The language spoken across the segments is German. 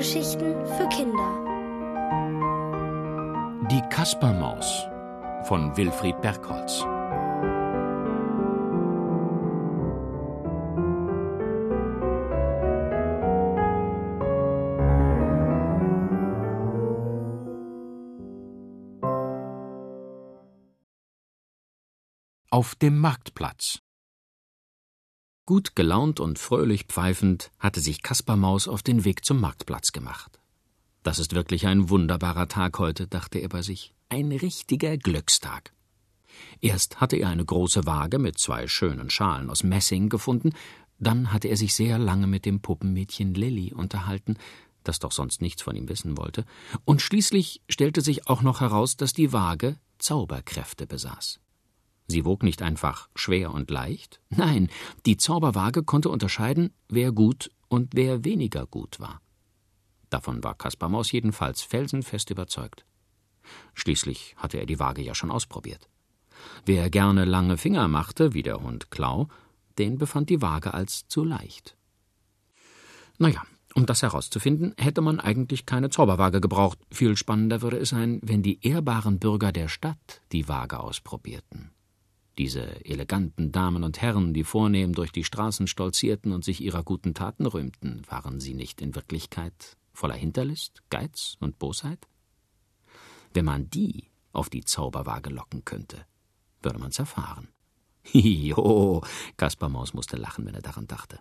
Hörgeschichten für Kinder. Die Kaspermaus von Wilfried Bergholz. Auf dem Marktplatz Gut gelaunt und fröhlich pfeifend hatte sich Kaspermaus auf den Weg zum Marktplatz gemacht. Das ist wirklich ein wunderbarer Tag heute, dachte er bei sich. Ein richtiger Glückstag. Erst hatte er eine große Waage mit zwei schönen Schalen aus Messing gefunden, dann hatte er sich sehr lange mit dem Puppenmädchen Lilly unterhalten, das doch sonst nichts von ihm wissen wollte, und schließlich stellte sich auch noch heraus, dass die Waage Zauberkräfte besaß. Sie wog nicht einfach schwer und leicht, nein, die Zauberwaage konnte unterscheiden, wer gut und wer weniger gut war. Davon war Kaspar Maus jedenfalls felsenfest überzeugt. Schließlich hatte er die Waage ja schon ausprobiert. Wer gerne lange Finger machte, wie der Hund Klau, den befand die Waage als zu leicht. Naja, um das herauszufinden, hätte man eigentlich keine Zauberwaage gebraucht. Viel spannender würde es sein, wenn die ehrbaren Bürger der Stadt die Waage ausprobierten. Diese eleganten Damen und Herren, die vornehm durch die Straßen stolzierten und sich ihrer guten Taten rühmten, waren sie nicht in Wirklichkeit voller Hinterlist, Geiz und Bosheit? Wenn man die auf die Zauberwaage locken könnte, würde man's erfahren. Hiho, Kaspar Maus musste lachen, wenn er daran dachte.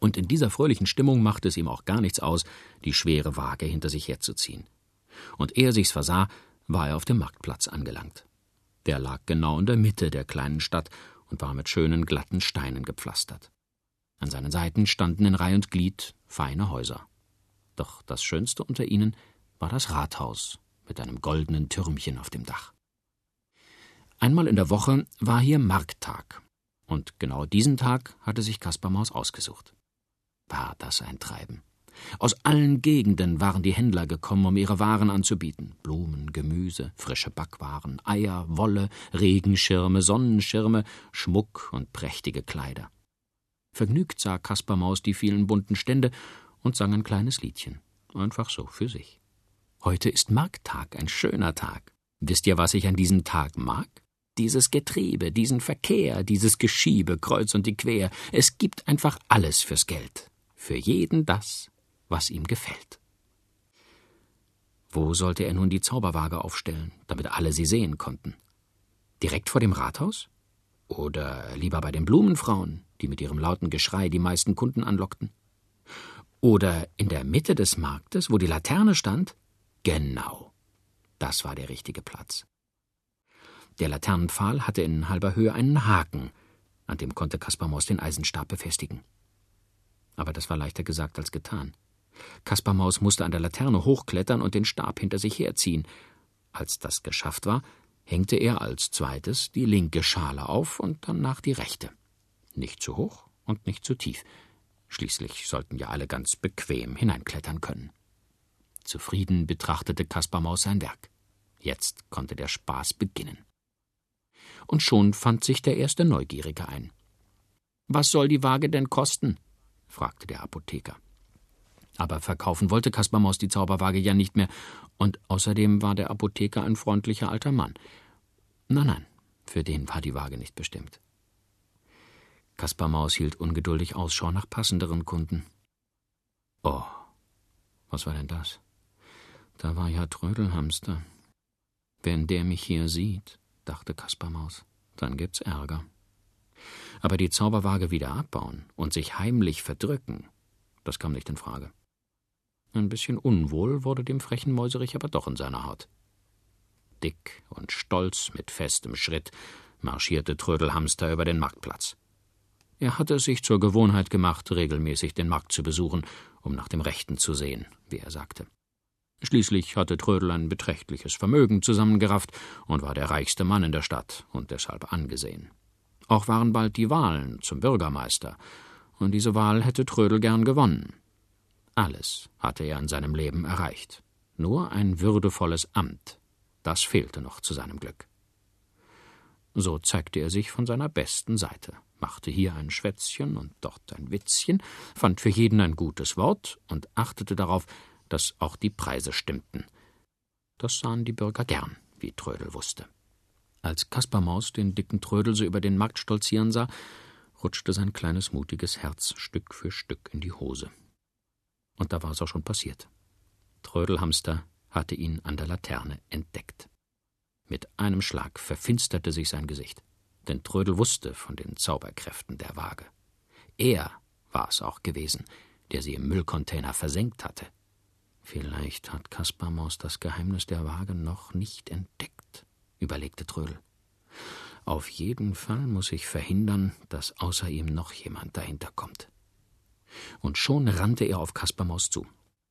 Und in dieser fröhlichen Stimmung machte es ihm auch gar nichts aus, die schwere Waage hinter sich herzuziehen. Und ehe er sich's versah, war er auf dem Marktplatz angelangt. Der lag genau in der Mitte der kleinen Stadt und war mit schönen glatten Steinen gepflastert. An seinen Seiten standen in Reih und Glied feine Häuser. Doch das schönste unter ihnen war das Rathaus mit einem goldenen Türmchen auf dem Dach. Einmal in der Woche war hier Markttag, und genau diesen Tag hatte sich Kaspar Maus ausgesucht. War das ein Treiben? Aus allen Gegenden waren die Händler gekommen, um ihre Waren anzubieten. Blumen, Gemüse, frische Backwaren, Eier, Wolle, Regenschirme, Sonnenschirme, Schmuck und prächtige Kleider. Vergnügt sah Kaspar Maus die vielen bunten Stände und sang ein kleines Liedchen. Einfach so für sich. Heute ist Markttag, ein schöner Tag. Wisst ihr, was ich an diesem Tag mag? Dieses Getriebe, diesen Verkehr, dieses Geschiebe kreuz und die quer. Es gibt einfach alles fürs Geld. Für jeden das, was ihm gefällt. Wo sollte er nun die Zauberwaage aufstellen, damit alle sie sehen konnten? Direkt vor dem Rathaus? Oder lieber bei den Blumenfrauen, die mit ihrem lauten Geschrei die meisten Kunden anlockten? Oder in der Mitte des Marktes, wo die Laterne stand? Genau. Das war der richtige Platz. Der Laternenpfahl hatte in halber Höhe einen Haken, an dem konnte Kaspar Maus den Eisenstab befestigen. Aber das war leichter gesagt als getan. Kaspar Maus musste an der Laterne hochklettern und den Stab hinter sich herziehen. Als das geschafft war, hängte er als zweites die linke Schale auf und danach die rechte. Nicht zu hoch und nicht zu tief. Schließlich sollten ja alle ganz bequem hineinklettern können. Zufrieden betrachtete Kaspar Maus sein Werk. Jetzt konnte der Spaß beginnen. Und schon fand sich der erste Neugierige ein. Was soll die Waage denn kosten? fragte der Apotheker. Aber verkaufen wollte Kaspar Maus die Zauberwaage ja nicht mehr, und außerdem war der Apotheker ein freundlicher alter Mann. Nein, nein, für den war die Waage nicht bestimmt. Kaspar Maus hielt ungeduldig Ausschau nach passenderen Kunden. Oh, was war denn das? Da war ja Trödelhamster. Wenn der mich hier sieht, dachte Kaspar Maus, dann gibt's Ärger. Aber die Zauberwaage wieder abbauen und sich heimlich verdrücken, das kam nicht in Frage. Ein bisschen unwohl wurde dem frechen Mäuserich aber doch in seiner Haut. Dick und stolz mit festem Schritt marschierte Trödelhamster über den Marktplatz. Er hatte es sich zur Gewohnheit gemacht, regelmäßig den Markt zu besuchen, um nach dem Rechten zu sehen, wie er sagte. Schließlich hatte Trödel ein beträchtliches Vermögen zusammengerafft und war der reichste Mann in der Stadt und deshalb angesehen. Auch waren bald die Wahlen zum Bürgermeister, und diese Wahl hätte Trödel gern gewonnen. Alles hatte er in seinem Leben erreicht. Nur ein würdevolles Amt, das fehlte noch zu seinem Glück. So zeigte er sich von seiner besten Seite, machte hier ein Schwätzchen und dort ein Witzchen, fand für jeden ein gutes Wort und achtete darauf, dass auch die Preise stimmten. Das sahen die Bürger gern, wie Trödel wusste. Als Kaspermaus den dicken Trödel so über den Markt stolzieren sah, rutschte sein kleines mutiges Herz Stück für Stück in die Hose. Und da war es auch schon passiert. Trödelhamster hatte ihn an der Laterne entdeckt. Mit einem Schlag verfinsterte sich sein Gesicht, denn Trödel wusste von den Zauberkräften der Waage. Er war es auch gewesen, der sie im Müllcontainer versenkt hatte. Vielleicht hat Kaspermaus das Geheimnis der Waage noch nicht entdeckt, überlegte Trödel. Auf jeden Fall muss ich verhindern, dass außer ihm noch jemand dahinter kommt. Und schon rannte er auf Kaspermaus zu.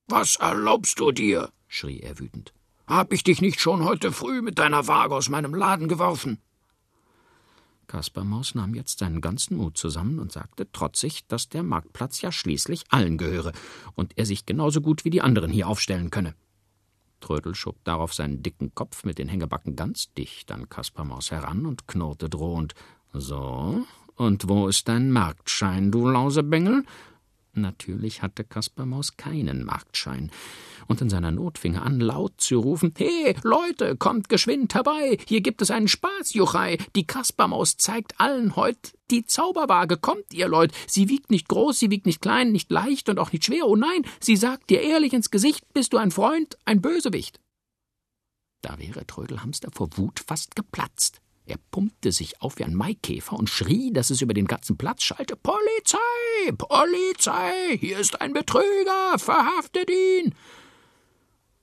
Was erlaubst du dir? schrie er wütend. Hab ich dich nicht schon heute früh mit deiner Waage aus meinem Laden geworfen? Kaspermaus nahm jetzt seinen ganzen Mut zusammen und sagte trotzig, dass der Marktplatz ja schließlich allen gehöre und er sich genauso gut wie die anderen hier aufstellen könne. Trödel schob darauf seinen dicken Kopf mit den Hängebacken ganz dicht an Kaspermaus heran und knurrte drohend: So, und wo ist dein Marktschein, du Lausebengel? Natürlich hatte Kaspermaus keinen Marktschein, und in seiner Not fing er an, laut zu rufen: He, Leute, kommt geschwind herbei! Hier gibt es einen Spaßjuchei! Die Kaspermaus zeigt allen heut die Zauberwaage. Kommt, ihr Leut! Sie wiegt nicht groß, sie wiegt nicht klein, nicht leicht und auch nicht schwer. Oh nein, sie sagt dir ehrlich ins Gesicht: Bist du ein Freund, ein Bösewicht? Da wäre Trödelhamster vor Wut fast geplatzt. Er pumpte sich auf wie ein Maikäfer und schrie, dass es über den ganzen Platz schallte: Polizei! Polizei! Hier ist ein Betrüger! Verhaftet ihn!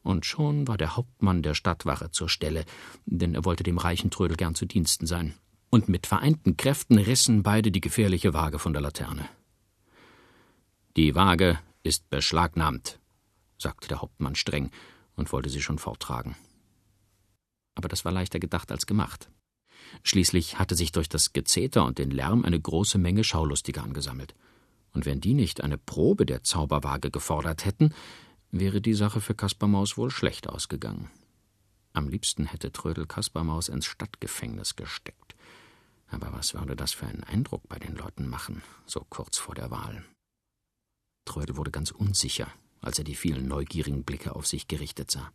Und schon war der Hauptmann der Stadtwache zur Stelle, denn er wollte dem reichen Trödel gern zu Diensten sein. Und mit vereinten Kräften rissen beide die gefährliche Waage von der Laterne. Die Waage ist beschlagnahmt, sagte der Hauptmann streng und wollte sie schon forttragen. Aber das war leichter gedacht als gemacht. Schließlich hatte sich durch das Gezeter und den Lärm eine große Menge Schaulustiger angesammelt. Und wenn die nicht eine Probe der Zauberwaage gefordert hätten, wäre die Sache für Kaspermaus wohl schlecht ausgegangen. Am liebsten hätte Trödel Kaspermaus ins Stadtgefängnis gesteckt. Aber was würde das für einen Eindruck bei den Leuten machen, so kurz vor der Wahl? Trödel wurde ganz unsicher, als er die vielen neugierigen Blicke auf sich gerichtet sah.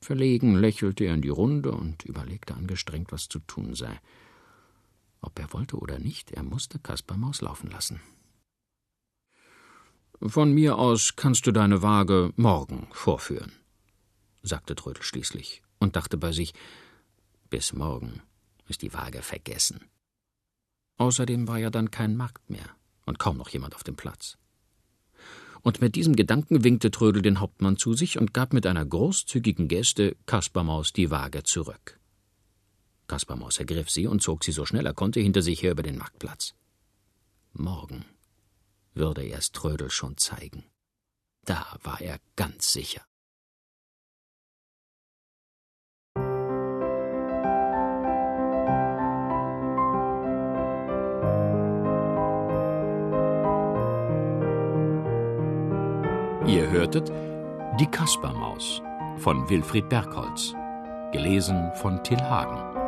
Verlegen lächelte er in die Runde und überlegte angestrengt, was zu tun sei. Ob er wollte oder nicht, er musste Kaspermaus laufen lassen. Von mir aus kannst du deine Waage morgen vorführen, sagte Trödel schließlich und dachte bei sich, bis morgen ist die Waage vergessen. Außerdem war ja dann kein Markt mehr und kaum noch jemand auf dem Platz und mit diesem Gedanken winkte Trödel den Hauptmann zu sich und gab mit einer großzügigen Geste Kaspermaus die Waage zurück. Kaspermaus ergriff sie und zog sie so schnell er konnte hinter sich her über den Marktplatz. Morgen würde er es Trödel schon zeigen. Da war er ganz sicher. Ihr hörtet Die Kaspermaus von Wilfried Bergholz, gelesen von Till Hagen.